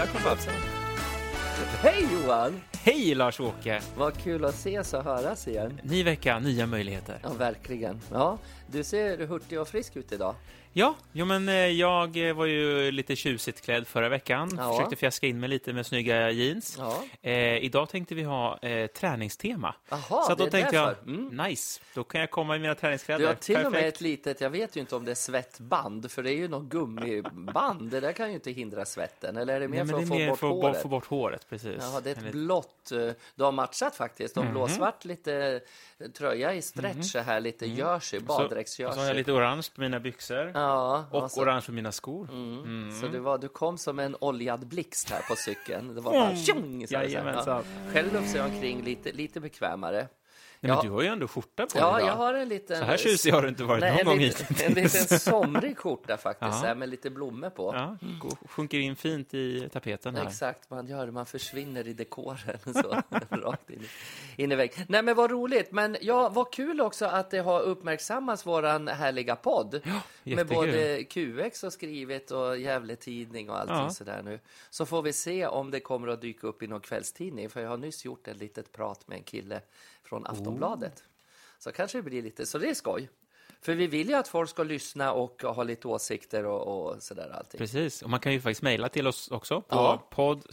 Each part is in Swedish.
där kom Hej Johan! Hej Lars-Åke! Vad kul att ses och höras igen. Ny vecka, nya möjligheter. Ja, verkligen. Ja, du ser hurtig och frisk ut idag. Ja, jo, men eh, jag eh, var ju lite tjusigt klädd förra veckan. Ja. Försökte fjäska in mig lite med snygga jeans. Ja. Eh, idag tänkte vi ha eh, träningstema. Jaha, Så att då det är tänkte jag, därför. Mm. nice, då kan jag komma i mina träningskläder. Du har till och med Perfekt. ett litet, jag vet ju inte om det är svettband, för det är ju något gummiband. Det där kan ju inte hindra svetten, eller är det mer Nej, för men det att är få mer bort för att håret? få, få bort håret, precis. Jaha, det är ett Eller- blått. Eh, Du har matchat faktiskt. Mhm. Och blåsvart lite eh, tröja i stretch så här, lite jersey, Mhm. Så, så har jag baddräktsjersey. lite orange på mina byxor. Ja, och och så, orange på mina skor. Mm. så du, var, du kom som en oljad blixt här på cykeln. Det var bara tjong! så här. Jajamensan. Själv lufsar jag omkring lite, lite bekvämare. Nej, Ja. men du har ju ändå skjorta på dig Ja, jag har en liten... Så här tjusig har du inte varit Nej, någon gång liten, hittills. En liten somrig skjorta faktiskt, Ja. här, med lite blommor på. Ja, sjunker in fint i tapeten här. Exakt, man gör det. Man försvinner i dekoren så, rakt in, in i väggen. Nej, men vad roligt. Men ja, vad kul också att det har uppmärksammats våran härliga podd. med jättekul. både QX och skrivit och Gävle Tidning och allting Ja. sådär nu. Så får vi se om det kommer att dyka upp i någon kvällstidning. För jag har nyss gjort ett litet prat med en kille från Aftonbladet. Så kanske det blir lite, så det är skoj. För vi vill ju att folk ska lyssna och ha lite åsikter och, och sådär allting. Precis, och man kan ju faktiskt mejla till oss också på Ja. podd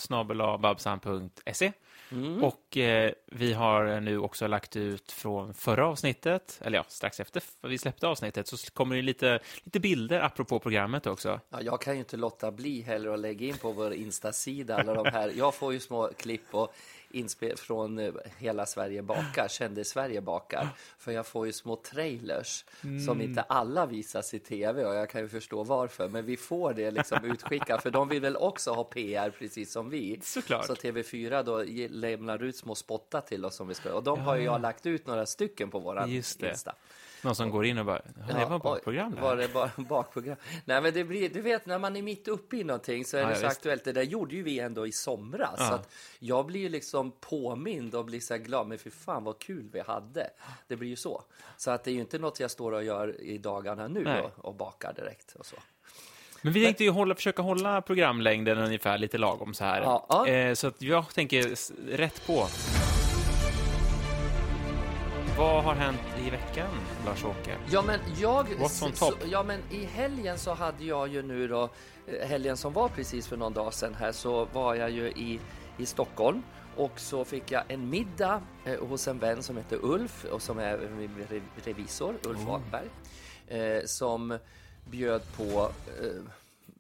Och eh, vi har nu också lagt ut från förra avsnittet, eller ja, strax efter vi släppte avsnittet, så kommer det lite, lite bilder apropå programmet också. Ja, jag kan ju inte låta bli heller att lägga in på vår Insta-sida alla de här. Jag får ju små klipp och inspel från eh, Hela Sverige bakar, Kändis-Sverige bakar. För jag får ju små trailers som inte alla visas i tv och jag kan ju förstå varför. Men vi får det liksom utskickat för de vill väl också ha PR precis som vi. Såklart. Så TV4 då lämnar ut små spottar till oss som vi ska. Och de har ju jag lagt ut några stycken på våran. Insta. Någon som går in och bara, ja, det var bakprogram det Var här. det bara bakprogram? Nej, men det blir, du vet, när man är mitt uppe i någonting så är Ja, det ja, så visst. aktuellt. Det där gjorde ju vi ändå i somras. Ja. Så att jag blir ju liksom påmind och blir så här glad. Men för fan vad kul vi hade. Det blir ju så. Så att det är ju inte något jag står och gör i dagarna nu Nej. och, och bakar direkt och så. Men vi tänkte ju hålla, försöka hålla programlängden ungefär lite lagom så här. Ja, ja. Eh, så att jag tänker rätt på. Vad har hänt i veckan, Lars-Åke? Ja, men jag... What's on så- top? Ja, men i helgen så hade jag ju nu då, eh, helgen som var precis för någon dag sedan här, så var jag ju i, i Stockholm och så fick jag en middag eh, hos en vän som heter Ulf och som är min re- revisor, Ulf Wahlberg, eh, som bjöd på eh,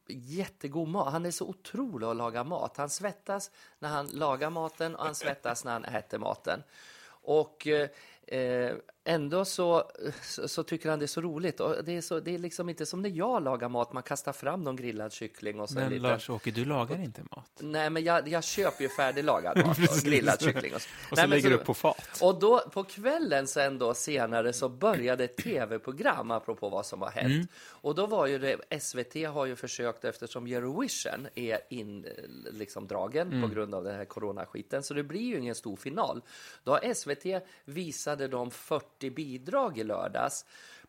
jättegod mat. Han är så otrolig att laga mat. Han svettas när han lagar maten och han svettas när han äter maten. Och eh, ändå så, så, så tycker han det är så roligt. Och det, är så, det är liksom inte som när jag lagar mat, man kastar fram någon grillad kyckling och så en Men liten... Lars-Åke, du lagar inte mat. Nej, men jag, jag köper ju färdiglagad mat och grillad kyckling. Och så, Och så Nej, lägger du upp på fat. och då på kvällen sen då senare så började ett tv-program apropå vad som har hänt. Mm. Och då var ju det, SVT har ju försökt eftersom Eurovision är in, eh, liksom dragen Mm. på grund av den här coronaskiten så det blir ju ingen stor final. Då har SVT visade de 40 bidrag i lördags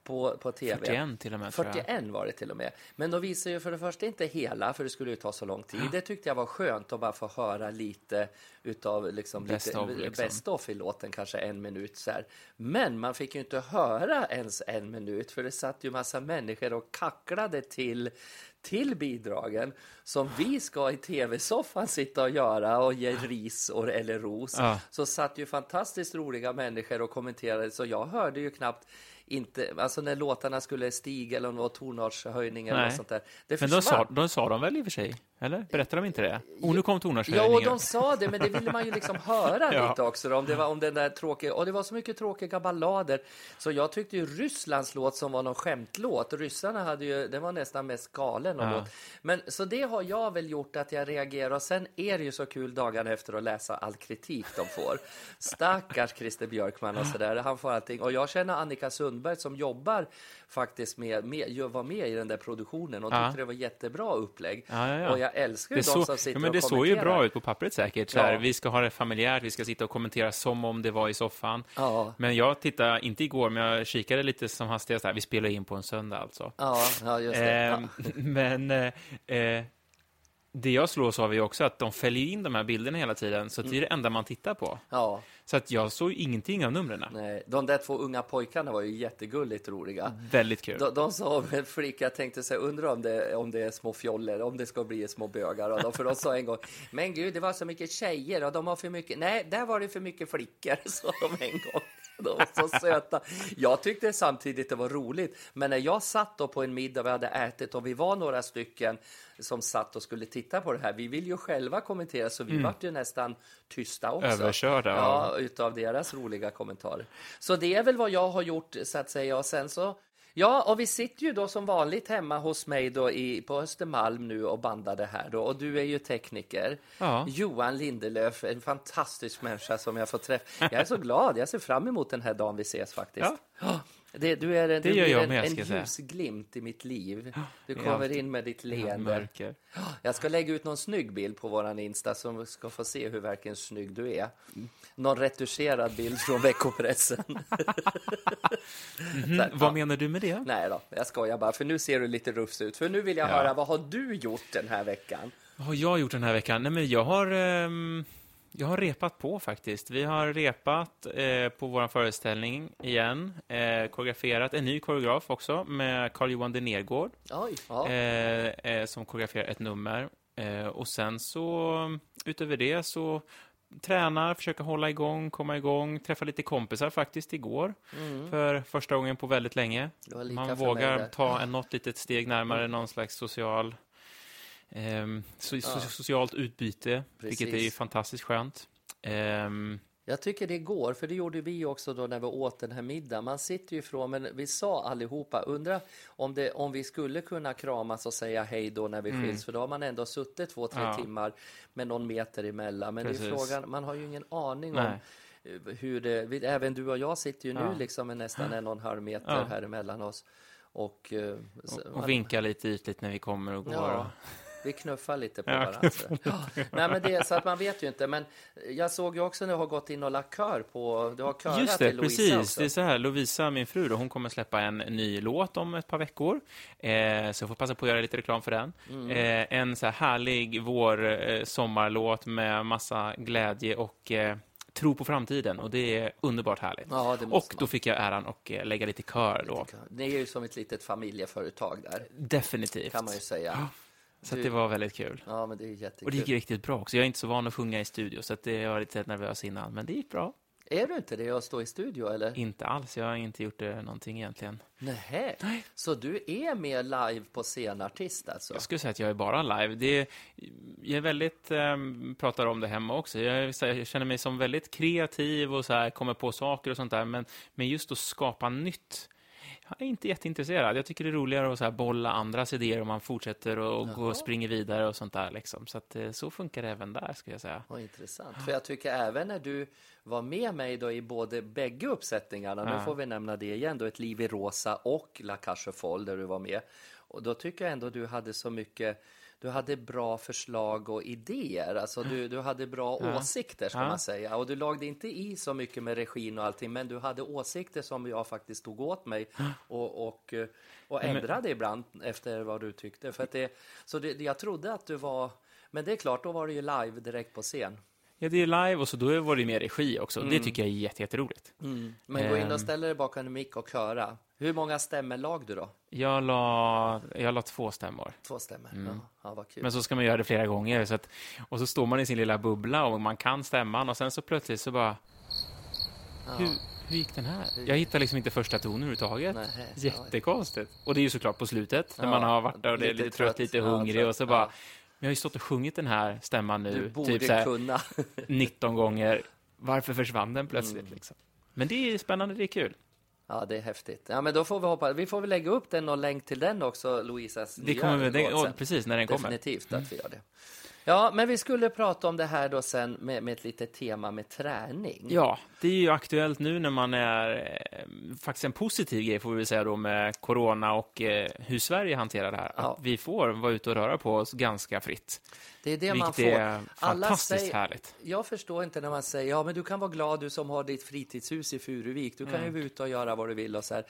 på, på tv. 41 till och med, tror jag. 41 var det till och med. Men de visar ju för det första inte hela, för det skulle ju ta så lång tid. Det tyckte jag var skönt att bara få höra lite utav liksom Best lite, of, liksom. best of i låten, kanske en minut så här. Men man fick ju inte höra ens en minut, för det satt ju massa människor och kacklade till till bidragen som vi ska i tv-soffan sitta och göra och ge ris och, eller ros. Ja. Så satt ju fantastiskt roliga människor och kommenterade, så jag hörde ju knappt inte, alltså när låtarna skulle stiga eller om det var tonartshöjning eller sånt där. Det Men försvann. sa, de sa de väl i och för sig? Eller? Berättade de inte det? Och nu kom Ja, tonartshöjningen. och de sa det, men det ville man ju liksom höra Ja. lite också. Då, om det var om den där tråkiga, och det var så mycket tråkiga ballader. Så jag tyckte ju Rysslands låt som var någon skämtlåt. Ryssarna hade ju, den var nästan mest galen. Ja. Låt. Men så det har jag väl gjort att jag reagerar. Och sen är det ju så kul dagarna efter att läsa all kritik de får. Stackars Christer Björkman och sådär. Han får allting. Och jag känner Annika Sundberg som jobbar faktiskt med, med var med i den där produktionen och Ja. tyckte det var jättebra upplägg. Ja, ja, ja. Jag älskar Det, de så, som sitter ja, men det såg ju bra ut på pappret säkert. Så här, Ja. Vi ska ha det familjärt, vi ska sitta och kommentera som om det var i soffan. Ja. Men jag tittade, inte igår, men jag kikade lite som hastigast här. Vi spelar in på en söndag alltså. Ja, ja just det. Ehm, men eh, eh, Det jag slås av är också att de fäller in de här bilderna hela tiden, så det är det enda man tittar på. Ja, Så att jag såg ingenting av numren. nej. De där två unga pojkarna var ju jättegulligt roliga. Väldigt kul. De, de sa om en flicka, tänkte här, undrar om det, om det är små fjoller, om det ska bli små bögar. Och de, för de sa en gång, men gud, det var så mycket tjejer och de har för mycket, nej, där var det för mycket flickor, sa de en gång. De var så söta. Jag tyckte samtidigt det var roligt, men när jag satt då på en middag vi hade ätit och vi var några stycken som satt och skulle titta på det här. Vi vill ju själva kommentera, så vi vart ju nästan tysta också. Överkörda, Ja, utav deras roliga kommentarer. Så det är väl vad jag har gjort, så att säga. Och sen så Ja, och vi sitter ju då som vanligt hemma hos mig då i, på Östermalm nu och bandar det här då. Och du är ju tekniker. Ja. Johan Lindelöf, en fantastisk människa som jag får träffa. Jag är så glad, jag ser fram emot den här dagen vi ses faktiskt. Ja. Det, du är en, Det gör jag en, med, en jag säga. ljusglimt i mitt liv. Du kommer in med ditt leende. Jag ska lägga ut någon snygg bild på våran Insta som ska få se hur verkligen snygg du är. Någon retuscherad bild från veckopressen. Så här, Vad ja. menar du med det? Nej då, jag skojar bara, för nu ser du lite rufs ut. För nu vill jag Ja. höra, vad har du gjort den här veckan? Vad har jag gjort den här veckan? Nej, men jag har, ehm, jag har repat på faktiskt. Vi har repat eh, på vår föreställning igen. Eh, koreograferat en ny koreograf också med Carl-Johan de Nergård Oj, ja. eh, eh, som koreograferar ett nummer. Eh, och sen så, utöver det så tränar, försöka hålla igång, komma igång, träffa lite kompisar faktiskt igår. För första gången på väldigt länge. Mm. Man vågar ta en, något litet steg närmare någon slags social ehm, so, so, socialt utbyte, vilket är ju Precis. fantastiskt skönt. Ehm, Jag tycker det går, för det gjorde vi också då när vi åt den här middagen. Man sitter ju ifrån, men vi sa allihopa, undra om, det, om vi skulle kunna kramas och säga hej då när vi skiljs, för då har man ändå suttit två, tre Mm. Ja. timmar med någon meter emellan. Men det är Precis. frågan, man har ju ingen aning Nej. om eh, hur det, även du och jag sitter ju nu Ja. liksom med nästan en och en halv meter Ja. här emellan oss. Och, eh, och, man- och vinka lite ytligt när vi kommer och går. Ja, vi knuffar lite på Ja, varandra. Ja. Nej, men det så att man vet ju inte. Men jag såg ju också när du har gått in och lagt kör på, du har körat Just det, till Louisa precis. också. Det är så här, Lovisa, min fru, då, hon kommer släppa en ny låt om ett par veckor. Eh, så jag får passa på att göra lite reklam för den. Mm. Eh, en så här härlig vår eh, sommarlåt med massa glädje och eh, tro på framtiden. Och det är underbart härligt. Ja, och måste då fick jag äran att eh, lägga lite kör då. Det är ju som ett litet familjeföretag där, Definitivt. kan man ju säga. Så Du- det var väldigt kul. Ja, men det är Och det jättekul. gick riktigt bra också. Jag är inte så van att sjunga i studio, så att det, jag var lite nervös innan. Men det gick bra. Är du inte det att stå i studio eller? Inte alls. Jag har inte gjort det någonting egentligen. Nähä. Så du är med live på scenartist alltså? Jag skulle säga att jag är bara live. Det är, jag är väldigt, ähm, pratar om det hemma också. Jag, är jag känner mig som väldigt kreativ och så här, kommer på saker och sånt där. Men, men just att skapa nytt, jag är inte jätteintresserad. Jag tycker det är roligare att så bolla andras idéer om man fortsätter och, och springer vidare och sånt där. Liksom. Så att, eh, så funkar det även där, skulle jag säga. Vad intressant. För jag tycker även när du var med mig då i både bägge uppsättningarna, nu Ja. får vi nämna det igen, då ett liv i rosa och La Cage Folles där du var med. Och då tycker jag ändå du hade så mycket du hade bra förslag och idéer, alltså du, du hade bra Ja. åsikter ska Ja. man säga. Och du lagde inte i så mycket med regin och allting, men du hade åsikter som jag faktiskt tog åt mig och, och, eh, och men- ändrade ibland efter vad du tyckte. För det, så det, jag trodde att du var, men det är klart, då var det ju live direkt på scen. Ja, det är live och så då var det mer regi också. Mm. Det tycker jag är jätte, jätteroligt. Men gå in Ehm. och ställa dig bakom en mick och köra. Hur många stämmor lag du då? Jag la, jag la två stämmor. Två stämmor? Ja, ja, vad kul. Men så ska man göra det flera gånger. Så att, och så står man i sin lilla bubbla och man kan stämman och sen så plötsligt så bara... Hur, hur gick den här? Jag hittar liksom inte första tonen överhuvudtaget. Nej, ja. Jättekonstigt. Och det är ju såklart på slutet, när Ja, man har varit där och det är lite trött, lite Ja, hungrig och så bara... Ja. Men jag har ju stått och sjungit den här stämman Du nu borde typ så här, kunna. 19 gånger. Varför försvann den plötsligt? Mm. Liksom? Men det är spännande, det är kul. Ja, det är häftigt. Ja, men då får vi hoppa. Vi får väl lägga upp den och länk till den också, Louisas Det nya kommer, ja, sen. precis, när den kommer. Definitivt att vi gör det. Ja, men vi skulle prata om det här då sen med, med ett litet tema med träning. Ja, det är ju aktuellt nu när man är eh, faktiskt en positiv grej får vi säga då med corona och eh, hur Sverige hanterar det här. Ja. Att vi får vara ute och röra på oss ganska fritt. Det är det man får. är Alla fantastiskt säger- härligt. Jag förstår inte när man säger ja, men du kan vara glad du som har ditt fritidshus i Furuvik. Du kan Mm. ju vara ute och göra vad du vill och så här.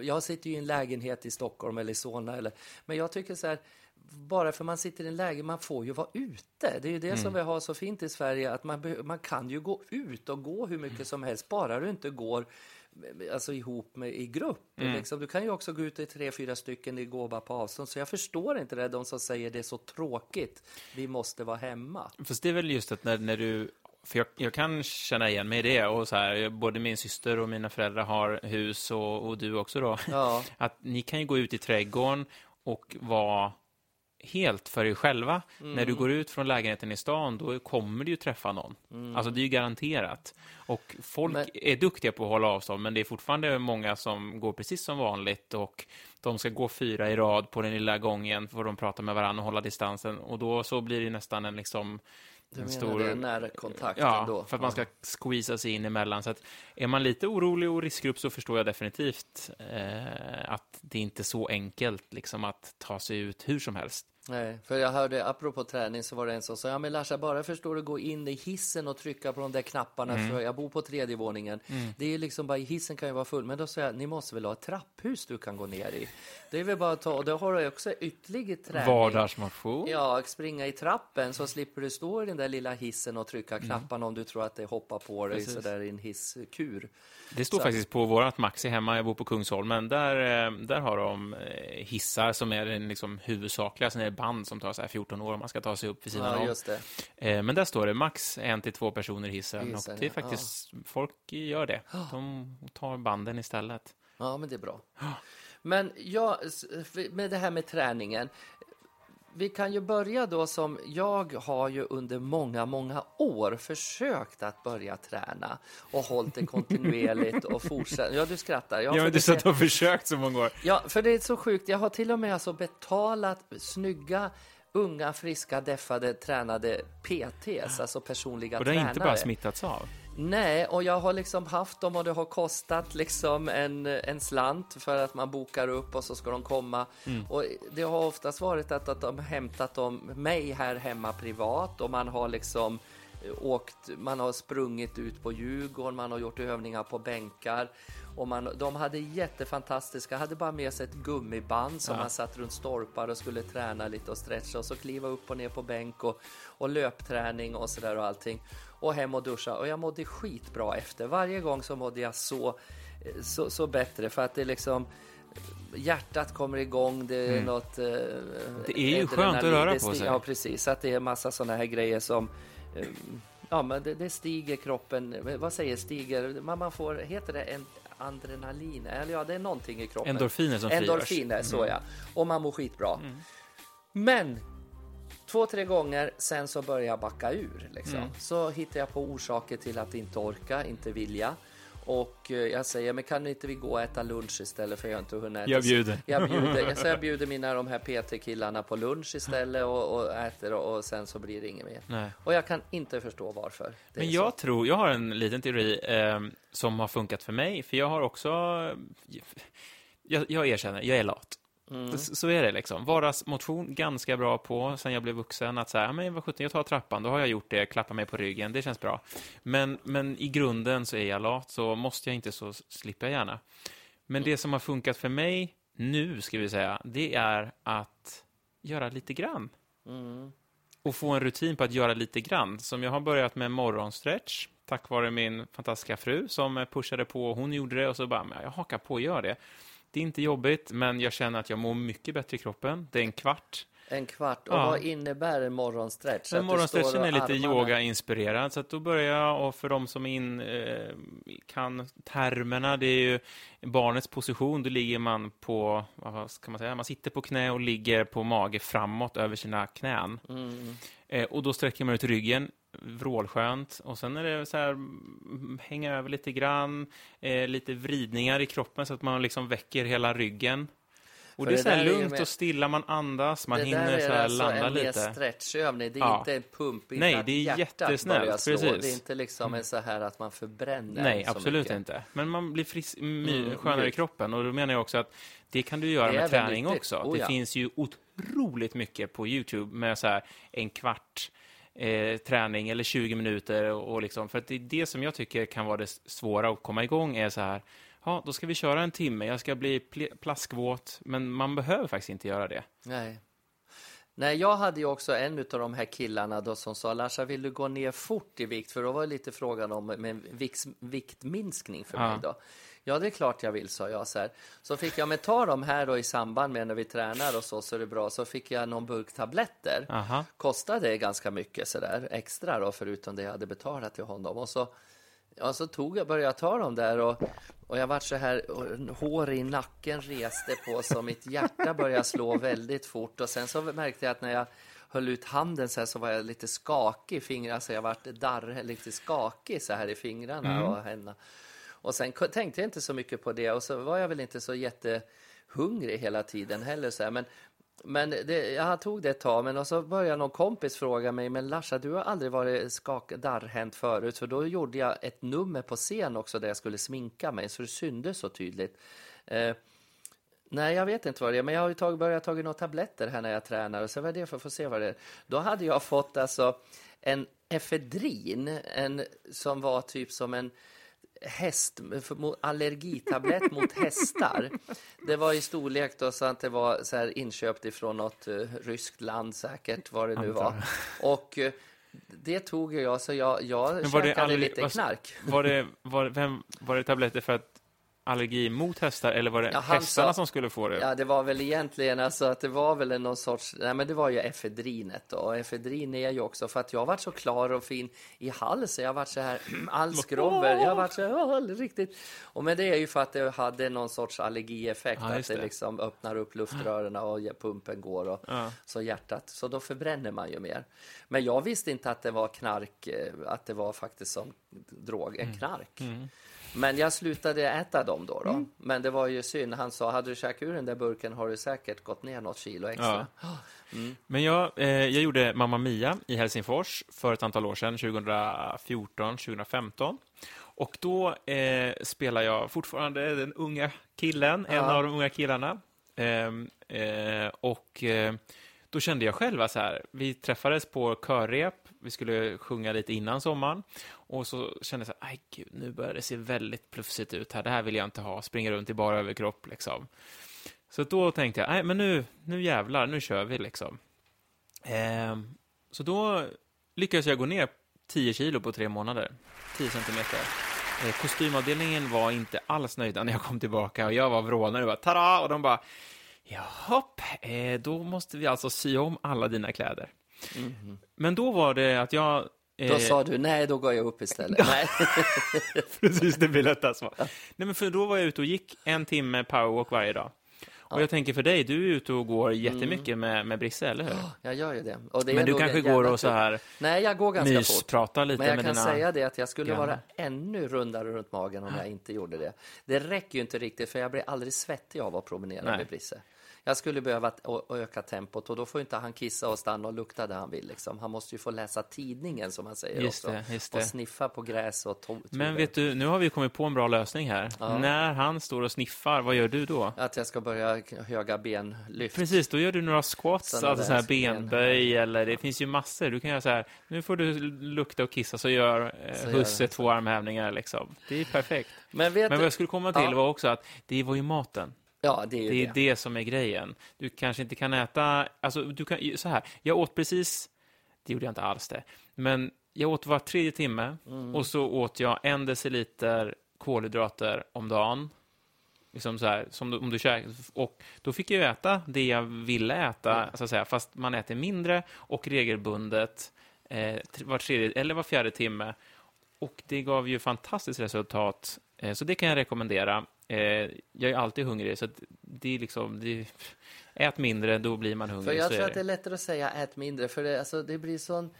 Jag sitter ju i en lägenhet i Stockholm eller i Solna eller, men jag tycker så här. Bara för man sitter i en läge, man får ju vara ute. Det är ju det som vi har så fint i Sverige, att man, man kan ju gå ut och gå hur mycket som helst, bara du inte går alltså ihop med, i grupp. Liksom. Du kan ju också gå ut i tre, fyra stycken, det går bara på avstånd. Så jag förstår inte det, de som säger det är så tråkigt, vi måste vara hemma. Fast det är väl just att när, när du... För jag, jag kan känna igen mig i det. Och så här, både min syster och mina föräldrar har hus och, och du också då. Ja. Att ni kan ju gå ut i trädgården och vara helt för er själva. Mm. När du går ut från lägenheten i stan, då kommer du ju träffa någon. Alltså det är ju garanterat. Och folk Mm. Men- är duktiga på att hålla avstånd, men det är fortfarande många som går precis som vanligt och de ska gå fyra i rad på den lilla gången, får de prata med varandra och hålla distansen. Och då så blir det nästan en liksom Du en menar stor... det är närkontakt Ja, ändå? för att man ska squeeza sig in emellan. Så att är man lite orolig och riskgrupp så förstår jag definitivt eh, att det inte är så enkelt liksom, att ta sig ut hur som helst. Nej, för jag hörde, apropå träning, så var det en som sa, ja men Larsa, bara förstår du gå in i hissen och trycka på de där knapparna, Mm. för jag bor på tredje våningen. Det är liksom bara, hissen kan ju vara full, men då sa jag, ni måste väl ha ett trapphus du kan gå ner i? Det är väl bara att ta, och då har du också ytterligare träning. Vardagsmotion. Ja, springa i trappen så slipper du stå i den där lilla hissen och trycka knapparna om du tror att det hoppar på dig Mm. Precis. sådär i en hisskur. Det står Så- faktiskt på vårt Maxi hemma, jag bor på Kungsholmen, där, eh, där har de eh, hissar som är den liksom huvudsakliga, sen är band som tar så här 14 år om man ska ta sig upp vid sidan Ja, om. Eh, Men där står det max en till två personer i hissen, Hissen, och det är ja. faktiskt, folk gör det. De tar banden istället. Ja, men det är bra. Men ja, s- med det här med träningen. Vi kan ju börja då som jag har ju under många, många år försökt att börja träna och hållit det kontinuerligt och fortsatt. Ja, du skrattar. Ja, för men du sa att du har försökt så många år. Ja, för det är så sjukt. Jag har till och med alltså betalat snygga, unga, friska, deffade, tränade PTs, alltså personliga Och det har tränare. inte bara smittats av. Nej, och jag har liksom haft dem och det har kostat liksom en, en slant för att man bokar upp och så ska de komma. Och det har oftast varit att, att de har hämtat dem, mig här hemma privat och man har liksom eh, åkt, man har sprungit ut på Djurgården, man har gjort övningar på bänkar. Och man, de hade jättefantastiska, hade bara med sig ett gummiband som Ja. man satt runt stolpar och skulle träna lite och stretcha och så kliva upp och ner på bänk och, och löpträning och sådär och allting. Och hem och duscha och jag mådde skitbra efter. Varje gång så mådde jag så, så, så bättre för att det liksom Hjärtat kommer igång, det är något... eh, Mm. Det är ju skönt att röra på sig. Ja, precis. Att det är massa sådana här grejer som... eh, Ja, men det, det stiger kroppen. Vad säger stiger? Man, man får... Heter det en adrenalin? Eller ja, det är någonting i kroppen. Endorfiner som frigörs. Endorfiner, så ja. Och man mår skitbra. Men två, tre gånger sen så börjar jag backa ur. Liksom. Så hittar jag på orsaker till att inte orka, inte vilja. Och eh, jag säger, men kan inte vi gå och äta lunch istället för jag har inte hunnit äta. Jag bjuder. Jag bjuder, så jag bjuder mina de här PT-killarna på lunch istället och, och äter och, sen så blir det inget mer. Nej. Och jag kan inte förstå varför. Men jag så. tror, jag har en liten teori eh, som har funkat för mig, för jag har också, jag, jag erkänner, jag är lat. Mm. Så, är det liksom. Vardagsmotion, ganska bra på sen jag blev vuxen. Att säga, men vad sjutton, jag tar trappan, då har jag gjort det, klappar mig på ryggen, det känns bra. Men, men i grunden så är jag lat, så måste jag inte så slipper jag gärna. Men det som har funkat för mig nu, ska vi säga, det är att göra lite grann. Mm. Och få en rutin på att göra lite grann. Som jag har börjat med morgonstretch, tack vare min fantastiska fru som pushade på. Hon gjorde det och så bara, jag hakar på och gör det. Det är inte jobbigt, men jag känner att jag mår mycket bättre i kroppen. Det är en kvart. En kvart. Och Ja. vad innebär en morgonstretch? Står morgonstretchen är lite yoga-inspirerad, så att då börjar jag, och för de som in, eh, kan termerna, det är ju barnets position, då ligger man på, vad ska man säga, man sitter på knä och ligger på mage framåt över sina knän. Mm. Eh, och då sträcker man ut ryggen, vrålskönt. Och sen är det så här, mm, hänga över lite grann, eh, lite vridningar i kroppen så att man liksom väcker hela ryggen. Och För det är det så här är lugnt med- och stilla, man andas, man det hinner är så här alltså landa en mer lite. stretchövning. Det är Ja. inte en pump. Inte Nej, det är jättesnällt, precis. Det är inte liksom en så här att man förbränner Nej, absolut mycket. inte. Men man blir frisk, Mm, skönare i kroppen. Och då menar jag också att det kan du göra Det är med träning nyttigt. också. Oh, det ja. finns ju otroligt mycket på YouTube med så här en kvart eh, träning eller 20 minuter. Och, och liksom, för att det är det som jag tycker kan vara det svåra att komma igång är så här, ja, då ska vi köra en timme, jag ska bli pl- plaskvåt, men man behöver faktiskt inte göra det. Nej. Nej, jag hade ju också en av de här killarna då som sa Larsa, vill du gå ner fort i vikt? För då var det lite frågan om med vikt, viktminskning för Ja. mig då. Ja, det är klart jag vill, sa jag. Så, här. så fick jag med ta dem här då i samband med när vi tränar och så, så är det bra. Så fick jag någon burk tabletter. Aha. Kostade ganska mycket så där extra då, förutom det jag hade betalat till honom. Och så, ja, så tog jag, började jag ta dem där och, och jag vart så här, och hår i nacken reste på så mitt hjärta började slå väldigt fort. Och sen så märkte jag att när jag höll ut handen så här så var jag lite skakig i fingrarna, så jag vart darr, lite skakig så här i fingrarna och händerna. Och sen tänkte jag inte så mycket på det och så var jag väl inte så jättehungrig hela tiden heller. Så här. Men, men det, jag tog det ett tag, men och så började någon kompis fråga mig, men Larsa, du har aldrig varit skak, darrhänt förut, för då gjorde jag ett nummer på scen också där jag skulle sminka mig, så det syndes så tydligt. Eh, Nej, jag vet inte vad det är, men jag har ju tagit, börjat ta några tabletter här när jag tränar och så vad är det för att få se vad det är. Då hade jag fått alltså en efedrin, en som var typ som en häst, allergitablett mot hästar. Det var i storlek då så att det var så här inköpt ifrån något uh, ryskt land säkert, vad det nu var. Och eh, det tog jag, så jag, jag käkade lite knark. Var det, var, vem, var det tabletter för att allergi mot hästar eller var det Ja, hästarna sa- som skulle få det? Ja, det var väl egentligen alltså att det var väl någon sorts, nej men det var ju efedrinet då. Och efedrin är ju också för att jag varit så klar och fin i halsen. Jag varit så här all skrovver. Jag varit så här, "Åh, riktigt. Och men det är ju för att det hade någon sorts allergieffekt. Ja, att det det. liksom öppnar upp luftrören och pumpen går och Ja. så hjärtat. Så då förbränner man ju mer. Men jag visste inte att det var knark, eh, att det var faktiskt som drog, en knark. Men jag slutade äta dem då. då. Men det var ju synd. Han sa, hade du käkat ur den där burken har du säkert gått ner något kilo extra. Men jag, eh, jag gjorde Mamma Mia i Helsingfors för ett antal år sedan, 2014, 2015. Och då eh, spelar jag fortfarande den unga killen, en Ja. av de unga killarna. Ehm, eh, och eh, då kände jag själv så här, vi träffades på körrep, vi skulle sjunga lite innan sommaren. Och så kände jag så här, gud, nu börjar det se väldigt plufsigt ut här, det här vill jag inte ha, springa runt i bara överkropp liksom. Så då tänkte jag, nej men nu, nu jävlar, nu kör vi liksom. Ehm, så då lyckades jag gå ner 10 kilo på tre månader. 10 centimeter. Ehm, kostymavdelningen var inte alls nöjda när jag kom tillbaka och jag var vrålnad och bara tada! Och de bara, jahopp, eh, då måste vi alltså sy om alla dina kläder. Men då var det att jag... Då eh, sa du, nej då går jag upp istället. nej. Precis, det blir lättast. va? Nej, men för då var jag ute och gick en timme powerwalk varje dag. Och jag tänker för dig, du är ute och går jättemycket med, med Brisse, eller hur? Jag gör ju det. Det Men du kanske går och så här Nej, jag går ganska fort. myspratar lite Men jag med kan dina... säga det att jag skulle grannar. vara ännu rundare runt magen om jag inte gjorde det. Det räcker ju inte riktigt, för jag blir aldrig svettig av att promenera Nej. med Brisse. Jag skulle behöva öka tempot och då får inte han kissa och stanna och lukta där han vill. Liksom. Han måste ju få läsa tidningen som man säger Just också. det, just Och det. sniffa på gräs och to- Men vet du, nu har vi kommit på en bra lösning här. Ja. När han står och sniffar, vad gör du då? Att jag ska börja höga benlyft. Precis, då gör du några squats, Sådana alltså så här där ben. benböj, eller det finns ju massor. Du kan göra så här, nu får du lukta och kissa, så gör eh, Så husse jag. två armhävningar liksom. Det är perfekt. Men Men vad jag skulle komma till Ja. var också att det var ju maten. Ja, det är ju Det är det. det som är grejen. Du kanske inte kan äta, alltså du kan, så här, jag åt precis, det gjorde jag inte alls det, men jag åt var tredje timme Mm. och så åt jag en deciliter kolhydrater om dagen. Liksom så här, som du, om du käkar, och då fick jag äta det jag ville äta, så att säga, fast man äter mindre och regelbundet eh, var tredje eller var fjärde timme. Och det gav ju fantastiskt resultat, eh, så det kan jag rekommendera. Eh, jag är alltid hungrig, så det är liksom, det, ät mindre, då blir man hungrig. För jag tror att det är lättare att säga ät mindre, för det, alltså, det blir sån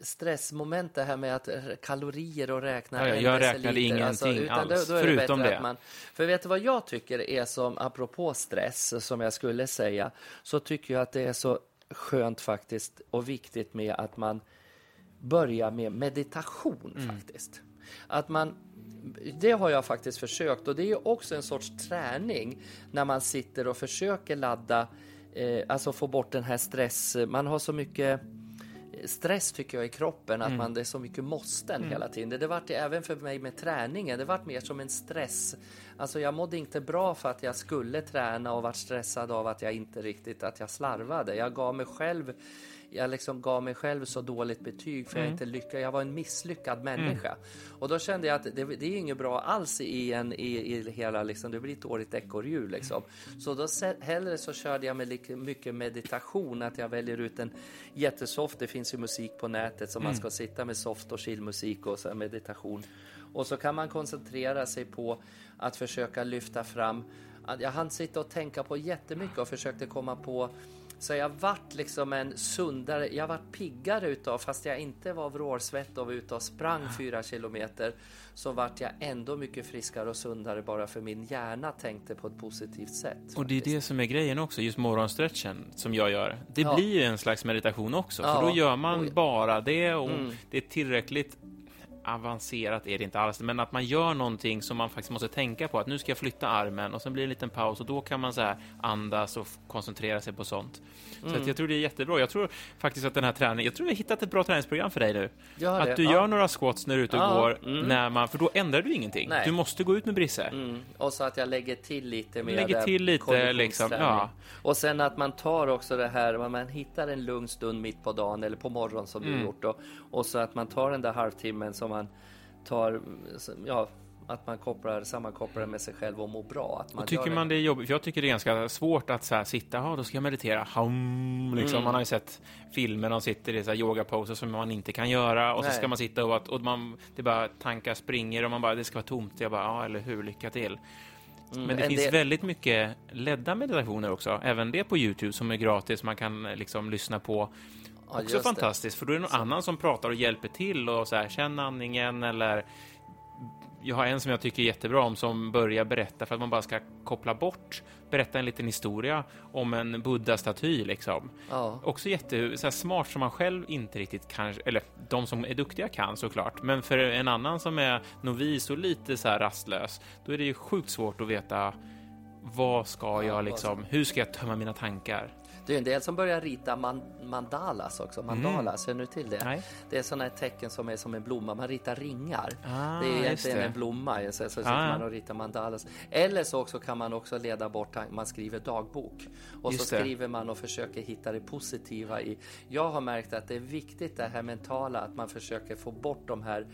stressmoment det här med att kalorier och räkna Ja, jag räknade ingenting utan alls, då, då förutom det man, för vet du vad jag tycker är som, apropå stress, som jag skulle säga, så tycker jag att det är så skönt faktiskt och viktigt med att man börjar med meditation Mm. faktiskt. Att man det har jag faktiskt försökt. Och det är också en sorts träning när man sitter och försöker ladda, eh, alltså få bort den här stress, man har så mycket stress tycker jag i kroppen, att man, det är så mycket måsten hela tiden. Det, det vart det även för mig med träningen, det vart mer som en stress, Alltså jag mådde inte bra för att jag skulle träna och vart stressad av att jag inte riktigt, att jag slarvade. Jag gav mig själv jag liksom gav mig själv så dåligt betyg för jag inte lyckades. Jag var en misslyckad människa. Och då kände jag att det, det är inget bra alls i, en, i, i hela, liksom, det blir ett dåligt ekorrhjul liksom. Så då hellre så körde jag med lika mycket meditation, att jag väljer ut en jättesoft, det finns ju musik på nätet så man ska sitta med soft och chillmusik och så meditation. Och så kan man koncentrera sig på att försöka lyfta fram, jag hann sitta och tänka på jättemycket och försökte komma på så jag vart liksom en sundare, jag vart piggare utav, fast jag inte var vrålsvett och var ute och sprang fyra kilometer, så vart jag ändå mycket friskare och sundare bara för min hjärna tänkte på ett positivt sätt. Och det är det som är grejen också, just morgonstretchen som jag gör. Det Ja. blir ju en slags meditation också, för Ja. då gör man bara det och Mm. det är tillräckligt avancerat är det inte alls, men att man gör någonting som man faktiskt måste tänka på, att nu ska jag flytta armen och sen blir det en liten paus och då kan man så här andas och koncentrera sig på sånt. Så Mm. att jag tror det är jättebra. Jag tror faktiskt att den här träningen, jag tror vi har hittat ett bra träningsprogram för dig nu. Att du ja. gör några squats när du är ute och Ja, går, mm. när man, för då ändrar du ingenting. Nej. Du måste gå ut med Brisse. Mm. Och så att jag lägger till lite mer Lägger till lite, liksom, ja. Och sen att man tar också det här, man- hittar en lugn stund mitt på dagen eller på morgonen som du Mm. gjort då. Och så att man tar den där halvtimmen som man tar, ja, att man kopplar, sammankopplar med sig själv och mår bra. Att man Och tycker man det är jobbigt, för jag tycker det är ganska svårt att så här, sitta, ja då ska jag meditera, hum, liksom. Mm. Man har ju sett filmer, de sitter i så här yogaposer som man inte kan göra och så Nej. ska man sitta och, och man, det bara tankar springer och man bara, det ska vara tomt. Jag bara, ja eller hur, lycka till. Men det Mm, finns del- väldigt mycket ledda meditationer också, även det på Youtube som är gratis, man kan liksom lyssna på. Ja, Också just det. fantastiskt, för då är det någon annan som pratar och hjälper till och så här, känn andningen eller jag har en som jag tycker är jättebra om som börjar berätta för att man bara ska koppla bort, berätta en liten historia om en buddha-staty liksom. Ja. Också jätte, så smart som man själv inte riktigt kan, eller de som är duktiga kan såklart, men för en annan som är novis och lite så här rastlös, då är det ju sjukt svårt att veta vad ska Ja, jag liksom, hur ska jag tömma mina tankar? Det är en del som börjar rita man, mandalas också. Mandalas, känner du till det? Mm. Nej. Det är sådana här tecken som är som en blomma. Man ritar ringar. Ah, det är egentligen det. en blomma. Så, så Ah. man och ritar mandalas. Eller så också kan man också leda bort man skriver dagbok. Och Just så det. skriver man och försöker hitta det positiva i. Jag har märkt att det är viktigt det här mentala, att man försöker få bort de här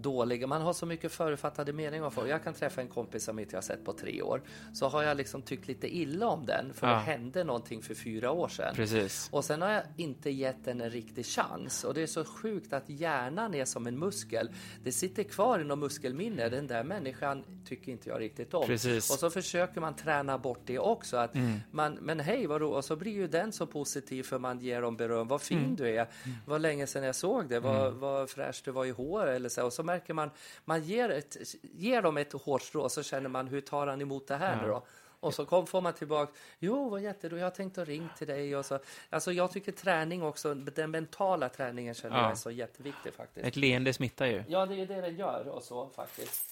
dåliga, man har så mycket förutfattade meningar om folk. Jag kan träffa en kompis som inte jag har sett på tre år. Så har jag liksom tyckt lite illa om den för Ja. det hände någonting för fyra år sedan. Precis. Och sen har jag inte gett den en riktig chans. Och det är så sjukt att hjärnan är som en muskel. Det sitter kvar i något muskelminne. Den där människan tycker inte jag riktigt om. Precis. Och så försöker man träna bort det också. Att man, men hej, vad Och så blir ju den så positiv för man ger dem beröm. Vad fin du är. Vad länge sedan jag såg det. Vad, vad fräsch du var i hår. Eller så. Och så märker man, man ger, ett, ger dem ett hårstrå. Så känner man, hur tar han emot det här nu då? Och så kom, får man tillbaka, jo vad jätteroligt, jag har tänkt att ringa till dig. Och så. Alltså jag tycker träning också, den mentala träningen känner Ja. jag är så jätteviktig faktiskt. Ett leende smittar ju. Ja, det är det den gör och så faktiskt.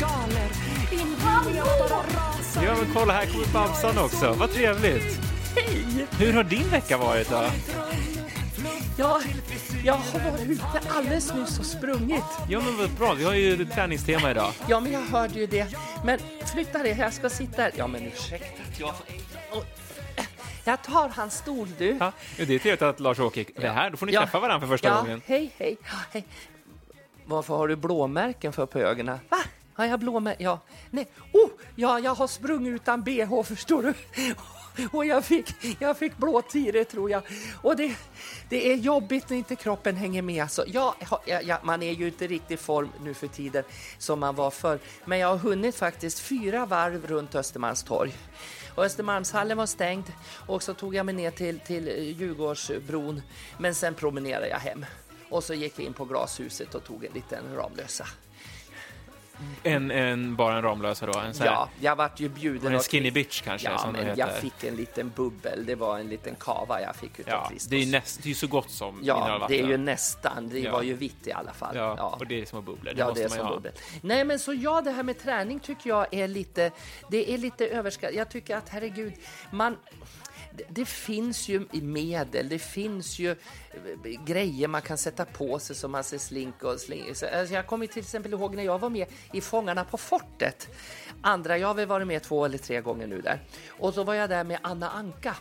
Galer, inbjudningar bara rasar. Ja, men kolla här kommer Babsan också. Vad trevligt. Hej! Hur har din vecka varit då? Ja, jag har varit ute alldeles nyss och sprungit. Ja, men vad bra. Vi har ju träningstema idag. Ja, men jag hörde ju det. Men flytta dig, jag ska sitta här. Ja, men ursäkta att jag... Jag tar hans stol du. Ja, det är trevligt att Lars-Åke är här. Då får ni Ja. träffa varandra för första ja, gången. hej, hej, Ja, hej. Varför har du blåmärken för på ögonen? Va? Har jag blåmärken? Ja. Nej. Oh, ja, jag har sprungit utan bh, förstår du. Och jag fick, jag fick blåtire, tror jag. Och det, det är jobbigt när inte kroppen hänger med. Alltså, jag, jag, jag, man är ju inte riktigt i form nu för tiden som man var förr. Men jag har hunnit faktiskt fyra varv runt Östermalmstorg. Och Östermalmshallen var stängd och så tog jag mig ner till, till Djurgårdsbron. Men sen promenerade jag hem. Och så gick jag in på glashuset och tog en liten Ramlösa. En, en, bara en Ramlösa då? En, här, Ja, jag vart ju bjuden en skinny bitch kanske? Ja, som det men heter. jag fick en liten bubbel. Det var en liten kava jag fick utav Ja, Kristus. det är näst, det är ju så gott som Ja, det är ju nästan. Det Ja. var ju vitt i alla fall. Ja, och det är små bubblor. Det Ja, det är som bubbel. Nej, men så ja, det här med träning tycker jag är lite, det är lite överskattat. Jag tycker att herregud, man, det, finns ju medel, det finns ju eh, grejer man kan sätta på sig som man ser slink och slink. Alltså, jag kommer till exempel ihåg när jag var med i Fångarna på fortet. Andra, jag har väl varit med två eller tre gånger nu där. Och så var jag där med Anna Anka.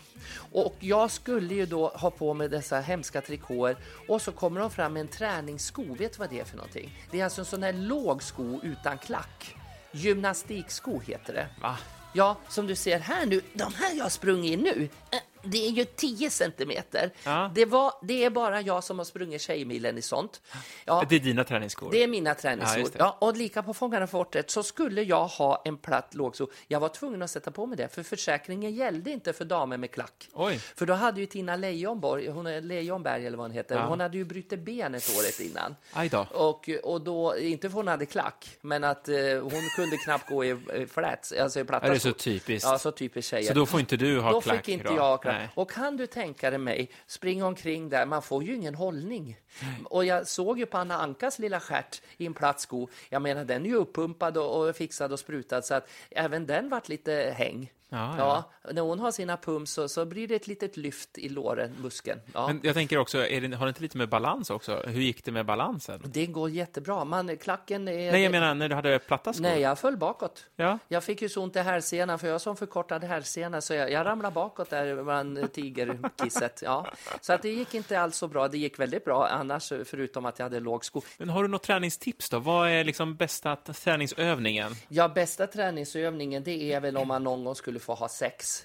Och jag skulle ju då ha på mig dessa hemska trikåer och så kommer de fram med en träningssko. Vet du vad det är för någonting? Det är alltså en sån här låg sko utan klack. Gymnastiksko heter det. Va? Ja, som du ser här nu, de här jag har sprungit i nu, eh, det är ju 10 centimeter. Ja. Det, var, det är bara jag som har sprungit Tjejmilen i sånt. Ja, Det är dina träningsskor? det är mina Ja, träningsskor. det. Ja, och lika på Fångarna fortet så skulle jag ha en platt lågsko. Jag var tvungen att sätta på mig det, för försäkringen gällde inte för damer med klack. Oj. För då hade ju Tina Leijonborg, hon är Leijonberg eller vad hon heter, Ja. hon hade ju brutit benet året innan. Aj då. Och, och då, inte för hon hade klack, men att eh, hon kunde knappt gå i, flats, alltså i platta Är det så typiskt? Ja, så typiskt tjejer. Så då får inte du ha Då klack? fick inte då? jag ha klack. Nej. Och kan du tänka dig mig springa omkring där, man får ju ingen hållning. Och jag såg ju på Anna Ankas lilla stjärt i en platt sko, jag menar den är ju uppumpad och, och fixad och sprutad så att även den vart lite häng. Ja, Ja, när hon har sina pumps så, så blir det ett litet lyft i låren, muskeln. Ja. Men jag tänker också, det, har det inte lite med balans också? Hur gick det med balansen? Det går jättebra. Man, klacken är... Nej, jag menar när du hade platta skor? Nej, jag föll bakåt. Ja. Jag fick ju så ont i hälsenan, för jag har sån förkortad hälsena, så jag, jag ramlade bakåt där bland tigerkisset. Ja. Så att det gick inte alls så bra. Det gick väldigt bra annars, förutom att jag hade låg sko. Men har du något träningstips då? Vad är liksom bästa träningsövningen? Ja, bästa träningsövningen, det är väl om man någon gång skulle få ha sex.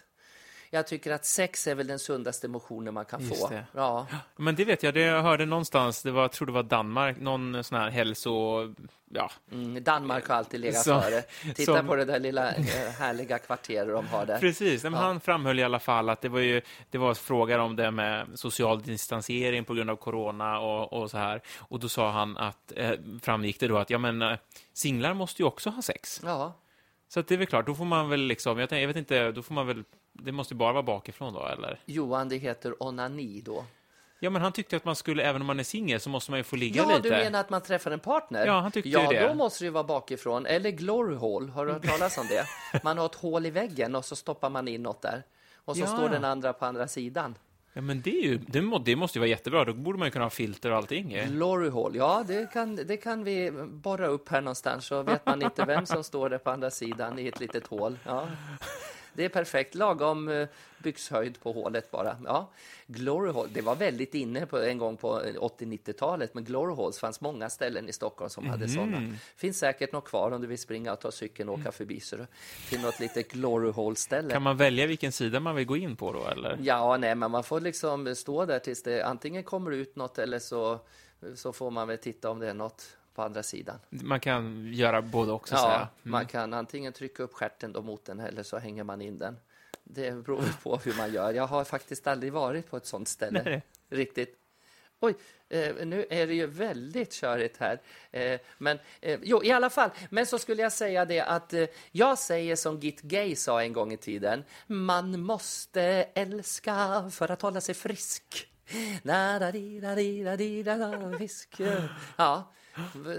Jag tycker att sex är väl den sundaste motionen man kan Just få. det. Ja. Men det vet jag, det jag hörde någonstans, det var, jag tror det var Danmark, någon sån här hälso... Ja, Mm, Danmark har alltid legat Så- före. Titta som- på det där lilla eh, härliga kvarteret de har där. precis. Men Han framhöll i alla fall att det var ju det var frågor om det med social distansering på grund av corona och, och så här. Och då sa han att, eh, framgick det då att, ja men, eh, singlar måste ju också ha sex. Ja. Så det är väl klart, då får man väl liksom, jag, tänk, jag vet inte, då får man väl, det måste ju bara vara bakifrån då, eller? Johan, det heter onani då. Ja, men han tyckte att man skulle, även om man är singel, så måste man ju få ligga Ja, lite. du menar att man träffar en partner? Ja, han tyckte ja, ju det. då måste det ju vara bakifrån. Eller glory hole, har du hört talas om det? Man har ett hål i väggen och så stoppar man in något där. Och så Ja. står den andra på andra sidan. Ja, men det, är ju, det, må, det måste ju vara jättebra. Då borde man ju kunna ha filter och allting. ju. Glory hole, ja det kan, det kan vi borra upp här någonstans så vet man inte vem som står där på andra sidan i ett litet hål. Ja. Det är perfekt, lagom eh, byxhöjd på hålet bara. Ja. Glory hole, det var väldigt inne på, en gång på 80-90-talet, men glory holes fanns många ställen i Stockholm som hade sådana. Finns säkert något kvar om du vill springa och ta cykeln och åka förbi så till något litet glory hole-ställe. Kan man välja vilken sida man vill gå in på då, eller? Ja, nej, men man får liksom stå där tills det antingen kommer ut något eller så, så får man väl titta om det är något på andra sidan. Man kan göra både också, Ja, säga. Mm. man kan antingen trycka upp stjärten då mot den eller så hänger man in den. Det beror på hur man gör. Jag har faktiskt aldrig varit på ett sånt ställe. Nej. Riktigt. Oj, eh, nu är det ju väldigt körigt här. Eh, men eh, jo, i alla fall. Men så skulle jag säga det att jag säger som Git Gay sa en gång i tiden. Man måste älska för att hålla sig frisk. Na, da, di, da, di, da, di, da, da, fisk. Ja,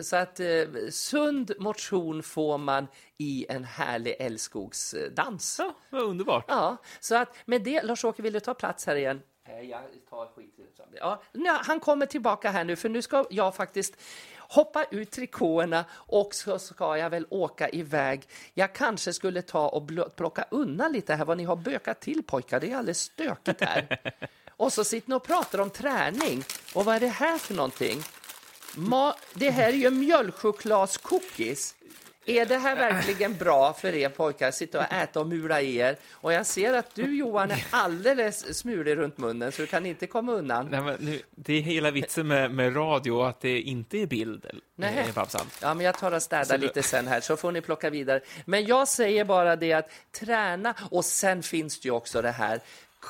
så att eh, sund motion får man i en härlig älskogsdans. Ja, vad underbart. Ja, så att med det, Lars-Åke, vill du ta plats här igen? Nej, jag tar skit i det. Ja, han kommer tillbaka här nu, för nu ska jag faktiskt hoppa ut trikåerna och så ska jag väl åka iväg. Jag kanske skulle ta och plocka undan lite här vad ni har bökat till pojkar. Det är alldeles stökigt här. Och så sitter ni och pratar om träning. Och vad är det här för någonting? Ma- det här är ju mjölkchokladscookies. Är det här verkligen bra för er pojkar att sitta och äta och mula i er? Och jag ser att du Johan är alldeles smulig runt munnen så du kan inte komma undan. Nej, men nu, det är hela vitsen med, med radio, att det inte är bild, Nej. eh, Babsan. Ja, men jag tar och städar du- lite sen här så får ni plocka vidare. Men jag säger bara det att träna och sen finns det ju också det här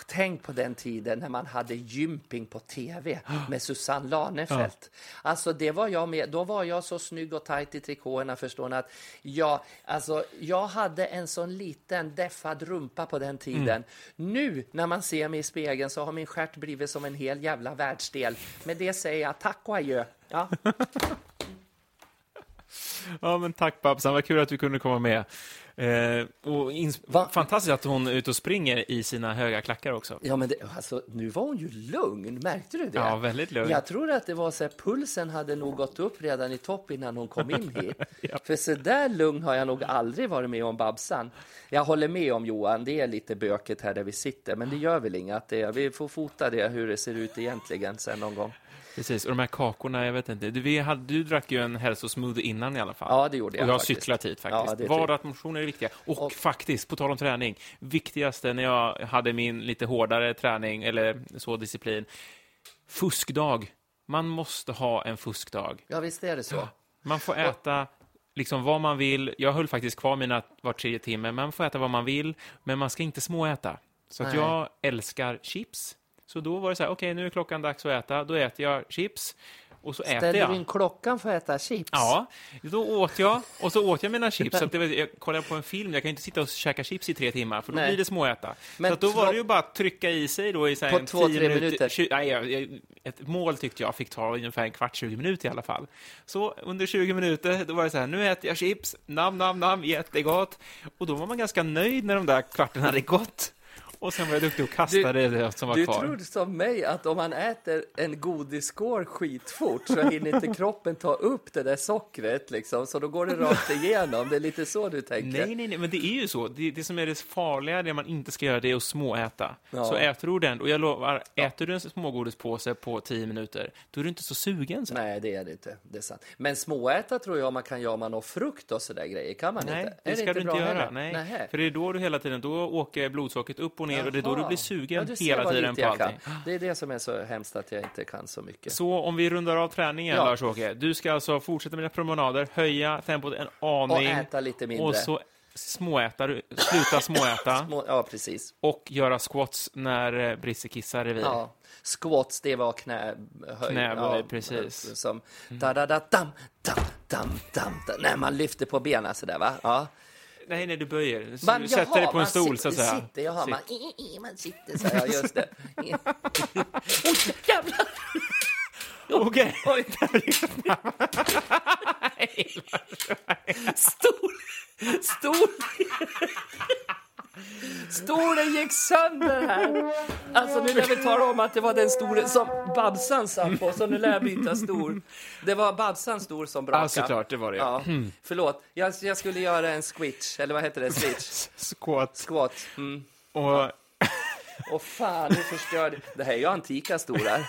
Tänk på den tiden när man hade gymping på tv med Susanne Lanefelt. Alltså det var jag med. Då var jag så snygg och tajt i trikåerna förstår ni att jag, alltså, jag hade en sån liten deffad rumpa på den tiden. Nu när man ser mig i spegeln så har min stjärt blivit som en hel jävla världsdel. Med det säger jag tack och adjö. Ja. Ja, men tack Babsan, vad kul att du kunde komma med. Eh, och Va? fantastiskt att hon är ute och springer i sina höga klackar också. Ja, men det, alltså, nu var hon ju lugn. Märkte du det? Ja, väldigt lugn. Jag tror att det var så här, pulsen hade nog gått upp redan i topp innan hon kom in hit. För så där lugn har jag nog aldrig varit med om Babsan. Jag håller med om Johan, det är lite böket här där vi sitter, men det gör väl inget det. Vi får fota det hur det ser ut egentligen sen någon gång. Precis, och de här kakorna, jag vet inte. Du, vi hade, du drack ju en hälsosmoothie innan i alla fall. Ja, det gjorde jag Och jag har faktiskt. cyklat hit Ja, faktiskt. det är Vardagsmotion är viktiga. Och, Och- faktiskt, på tal om träning, viktigaste när jag hade min lite hårdare träning, eller så disciplin, fuskdag. Man måste ha en fuskdag. Ja, visst är det så. Man får äta liksom vad man vill. Jag höll faktiskt kvar mina var tredje timme. Man får äta vad man vill, men man ska inte småäta. Så jag älskar chips. Så då var det så här, okej, nu är klockan dags att äta. Då äter jag chips och så äter Ställer jag. du in klockan för att äta chips? Ja, då åt jag och så åt jag mina chips. Så det var, jag kollade på en film, jag kan inte sitta och käka chips i tre timmar för då Nej. blir det småäta. Men så då var det ju bara att trycka i sig då i så här På två, 10 tre minuter. 20, nej, ett mål tyckte jag fick ta ungefär en kvart, 20 minuter i alla fall. Så under 20 minuter, då var det så här, nu äter jag chips, nam, nam, nam, jättegott. Och då var man ganska nöjd när de där kvarten hade gått. Och sen var jag duktig och kastade det som var Du kvar. tror som mig att om man äter en godisskål skitfort så hinner inte kroppen ta upp det där sockret liksom, så då går det rakt igenom. Det är lite så du tänker. Nej, nej, nej, men det är ju så. Det, det som är det farliga, det man inte ska göra, det är att småäta. Ja. Så äter du den, och jag lovar, äter du en smågodispåse på 10 minuter, då är du inte så sugen sen. Nej, det är det inte. Det är sant. Men småäta tror jag man kan göra om man har frukt och sådär grejer. Kan man Nej, inte? det är ska det du inte göra. Nej. Nähä. För det är då du hela tiden, då åker blodsockret upp och ner och det är då du blir sugen Ja, du hela tiden på allting. Det är det som är så hemskt att jag inte kan så mycket. Så om vi rundar av träningen, Ja. Lars-Åke, du ska alltså fortsätta med dina promenader, höja tempot en Och aning äta lite mindre. och så småätar du, sluta småäta Små, ja, precis. och göra squats när eh, Brisse kissar revir. Ja. Squats, det var knä... Höj, Knäböj, precis. Som da da da dam, dam, dam, dam, dam. När man lyfter på benen sådär va? Ja. Nej, nej, du böjer. Så Man, du sätter dig på en stol, så att säga. Sitter, jaha, Sitt. man, i, i, man sitter så här, just det. Oj, jävlar! Okej. Oj, Stol, stol. Stolen gick sönder här. Alltså nu när vi talar om att det var den stolen som Babsan satt på, så nu lär jag byta stol. Det var Babsans stol som brakade. Ja, såklart, det var det. Ja, förlåt. Jag, jag skulle göra en switch, eller vad heter det? Switch? Squat. Squat. Mm. Och Och fan, nu förstörde... Det här är ju antika stolar.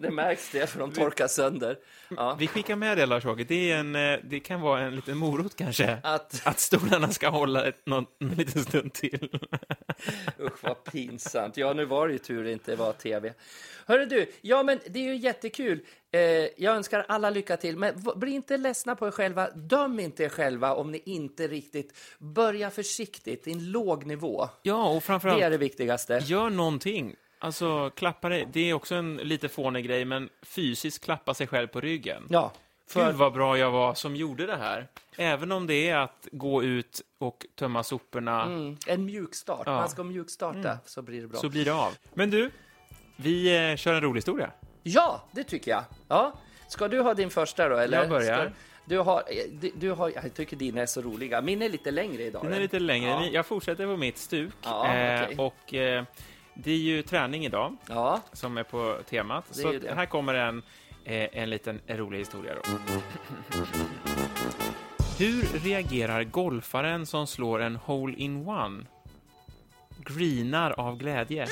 Det märks det, för de torkar sönder. Ja. vi skickar med det, Lars-Åke. Det, är en, eh, det kan vara en liten morot, kanske. Att, Att stolarna ska hålla ett, någon, en liten stund till. usch vad pinsamt. Ja, nu var det ju tur det inte var tv. Hörru du, ja men det är ju jättekul. Eh, jag önskar alla lycka till, men bli inte ledsna på er själva. Döm inte er själva om ni inte riktigt börjar försiktigt, i en låg nivå. Ja, och Det är framförallt, det viktigaste. gör någonting. Alltså, klappa dig. Det är också en lite fånig grej, men fysiskt klappa sig själv på ryggen. Ja, för... Gud vad bra jag var som gjorde det här. Även om det är att gå ut och tömma soporna, Mm, en mjukstart. Ja. Man ska mjukstarta, så blir det bra. så blir det av. Men du, vi eh, kör en rolig historia. Ja, det tycker jag. Ja. Ska du ha din första då? Eller? Jag börjar. Ska, du har, eh, du, du har, jag tycker dina är så roliga. Min är lite längre idag. Den är lite längre. Ja. Jag fortsätter på mitt stuk. Ja, Eh, och eh, det är ju träning idag Ja, som är på temat. Det är Så här kommer en, eh, en liten rolig historia då. Hur reagerar golfaren som slår en hole-in-one? Greenar av glädje.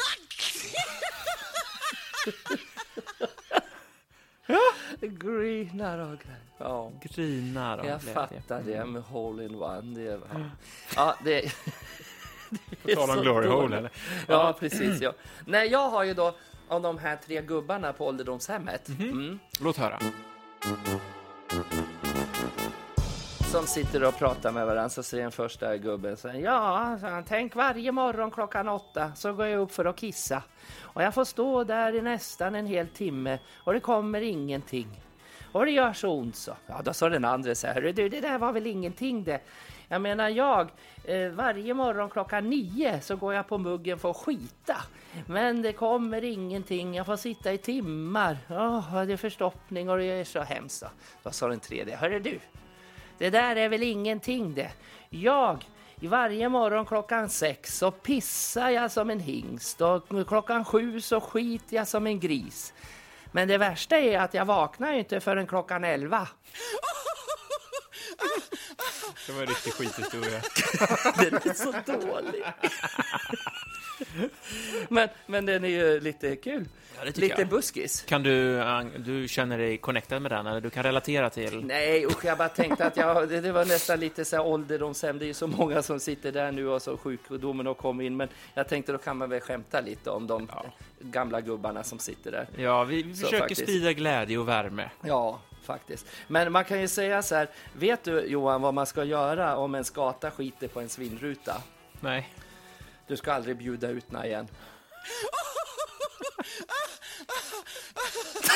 greenar och grejer. Ja. Grinar av Jag glädje. fattar det med hole in one. Det, var- ja, det, På tal om glory hole, eller? Ja, precis. Ja. Nej, jag har ju då av de här tre gubbarna på ålderdomshemmet. Mhm. Mm. Låt höra. som sitter och pratar med varandra så säger den första gubben så här, Ja, så han, tänk varje morgon klockan åtta så går jag upp för att kissa. Och jag får stå där i nästan en hel timme och det kommer ingenting. Och det gör så ont så. Ja, då sa den andra så här, du, det där var väl ingenting det. Jag menar jag, eh, varje morgon klockan nio så går jag på muggen för att skita. Men det kommer ingenting, jag får sitta i timmar. Oh, det är förstoppning och det är så hemskt. så." Då sa den tredje, hörru du, Det där är väl ingenting det. Jag, varje morgon klockan sex så pissar jag som en hingst och klockan sju så skiter jag som en gris. Men det värsta är att jag vaknar inte förrän klockan elva. Det var en riktig skithistoria. Den är så dålig. Men, men den är ju lite kul. det tycker lite jag. buskis. Kan du, du känner dig connectad med den, eller du kan relatera till? Nej, usch, jag bara tänkte att jag, det, det var nästan lite så här ålderdomshem. Det är ju så många som sitter där nu och så sjukdomen har kommit in. Men jag tänkte då kan man väl skämta lite om de Ja. gamla gubbarna som sitter där. Ja, vi, vi försöker faktiskt. sprida glädje och värme. Ja, faktiskt. Men man kan ju säga så här. Vet du Johan vad man ska göra om en skata skiter på en svinruta? Nej. Du ska aldrig bjuda ut den igen.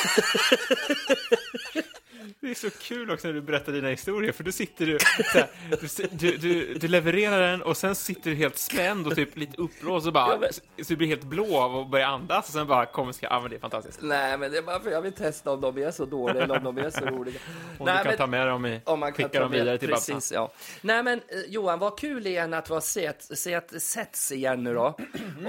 Är så kul också när du berättar dina historier, för då sitter du, här, du, du, du, levererar den och sen sitter du helt spänd och typ lite uppblåst och bara, Ja, så du blir helt blå av att börja andas och sen bara kommer ska, ja men det är fantastiskt. Nej, men det är bara för jag vill testa om de är så dåliga eller om de är så roliga. Om Nej, du kan men- ta med dem i, Om man kan skicka ta dem vidare till Babsan. Precis, ja. Nej men eh, Johan, vad kul igen att vi har sett, sett, setts igen nu då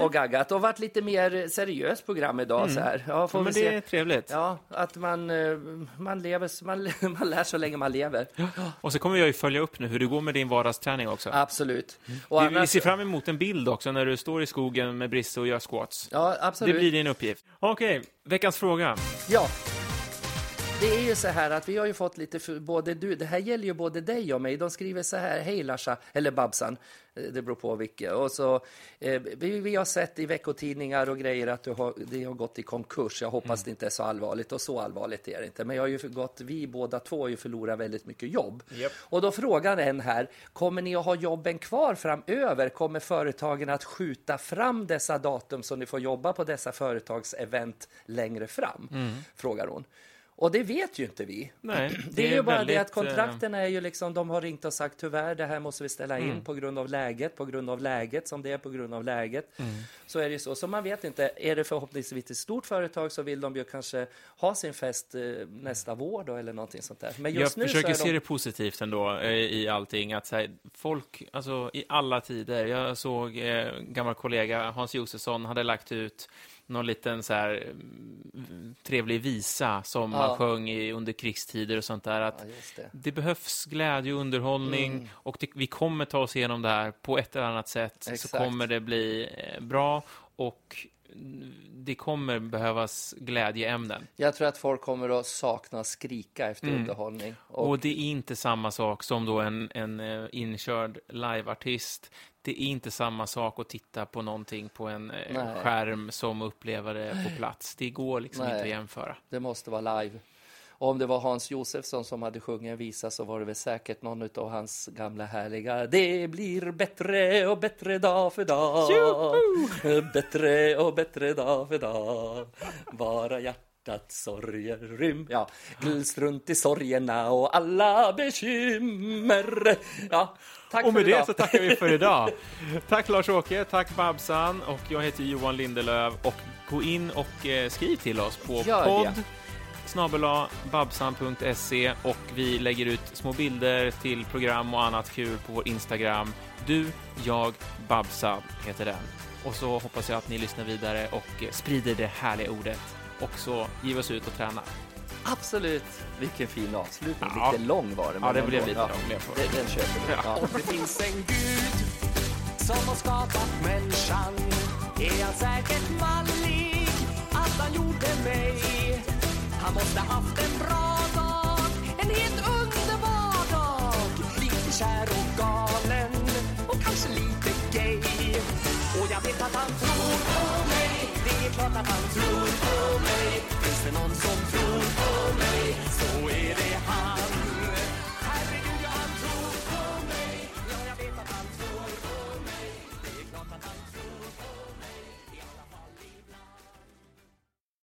och gaggat. Det har varit lite mer seriöst program idag så här. Ja, får Ja, men se. det är trevligt. Ja, att man, eh, man lever, man, man lär så länge man lever. Och så kommer jag ju följa upp nu hur det går med din vardagsträning också. Absolut. Och Vi, vi annars- ser fram emot en bild också när du står i skogen med Brisse och gör squats. Ja, Det absolut. blir din uppgift. Okej, veckans fråga. Ja. Det är ju så här att vi har ju fått lite, för, både du, det här gäller ju både dig och mig. De skriver så här, hej Larsa, eller Babsan, eh, det beror på vilket. Och så, eh, vi, vi har sett i veckotidningar och grejer att du har, det har gått i konkurs. Jag hoppas det inte är så allvarligt och så allvarligt är det inte. Men jag har ju gått, vi båda två har ju förlorat väldigt mycket jobb. Japp. Och då frågar en här, kommer ni att ha jobben kvar framöver? Kommer företagen att skjuta fram dessa datum så ni får jobba på dessa företagsevent längre fram? Frågar hon. Och det vet ju inte vi. Nej, Det är ju bara det väldigt, att kontrakten är ju liksom, de har ringt och sagt tyvärr, det här måste vi ställa in Mm. på grund av läget, på grund av läget som det är på grund av läget. Mm. Så är det ju så. Så man vet inte, är det förhoppningsvis ett stort företag så vill de ju kanske ha sin fest eh, nästa vår då eller någonting sånt där. Men Jag just nu så försöker är se de... det positivt ändå eh, i allting. Att här, folk, alltså i alla tider. Jag såg eh, gammal kollega Hans Josefsson hade lagt ut någon liten så här mm, trevlig visa som Ja. man sjöng i, under krigstider och sånt där. Att Ja, det. det behövs glädje och underhållning Mm. och det, vi kommer ta oss igenom det här på ett eller annat sätt. Så Exakt. kommer det bli eh, bra och det kommer behövas glädjeämnen. Jag tror att folk kommer att sakna skrika efter Mm. underhållning. Och, Och, det är inte samma sak som då en, en eh, inkörd liveartist. Det är inte samma sak att titta på någonting på en eh, Nej. skärm som uppleva det på plats. Det går liksom Nej. inte att jämföra. det måste vara live. Om det var Hans Josefsson som hade sjungit en visa så var det väl säkert någon av hans gamla härliga Det blir bättre och bättre dag för dag Bättre och bättre dag för dag Bara hjärtat sorger rym Ja, strunt i sorgerna och alla bekymmer Ja, tack Och med för det idag. så tackar vi för idag. tack Lars-Åke, tack Babsan och jag heter Johan Lindelöv och gå in och eh, skriv till oss på Gör det. podd snabela babsan.se och vi lägger ut små bilder till program och annat kul på vår Instagram. Du, jag, Babsan heter den. Och så hoppas jag att ni lyssnar vidare och eh, sprider det härliga ordet. Och så giv oss ut och träna. Absolut, vilken fin avslutning. Ja. Lite lång var det. Ja, det blev lite lång, det- Den köper vi. Ja. Det finns en gud som har skapat människan är han säkert mallig att han gjorde mig. Han måste haft en bra dag, en helt underbar dag. Lite kär och galen och kanske lite gay. Och jag vet att han tror på mig, det är klart att han tror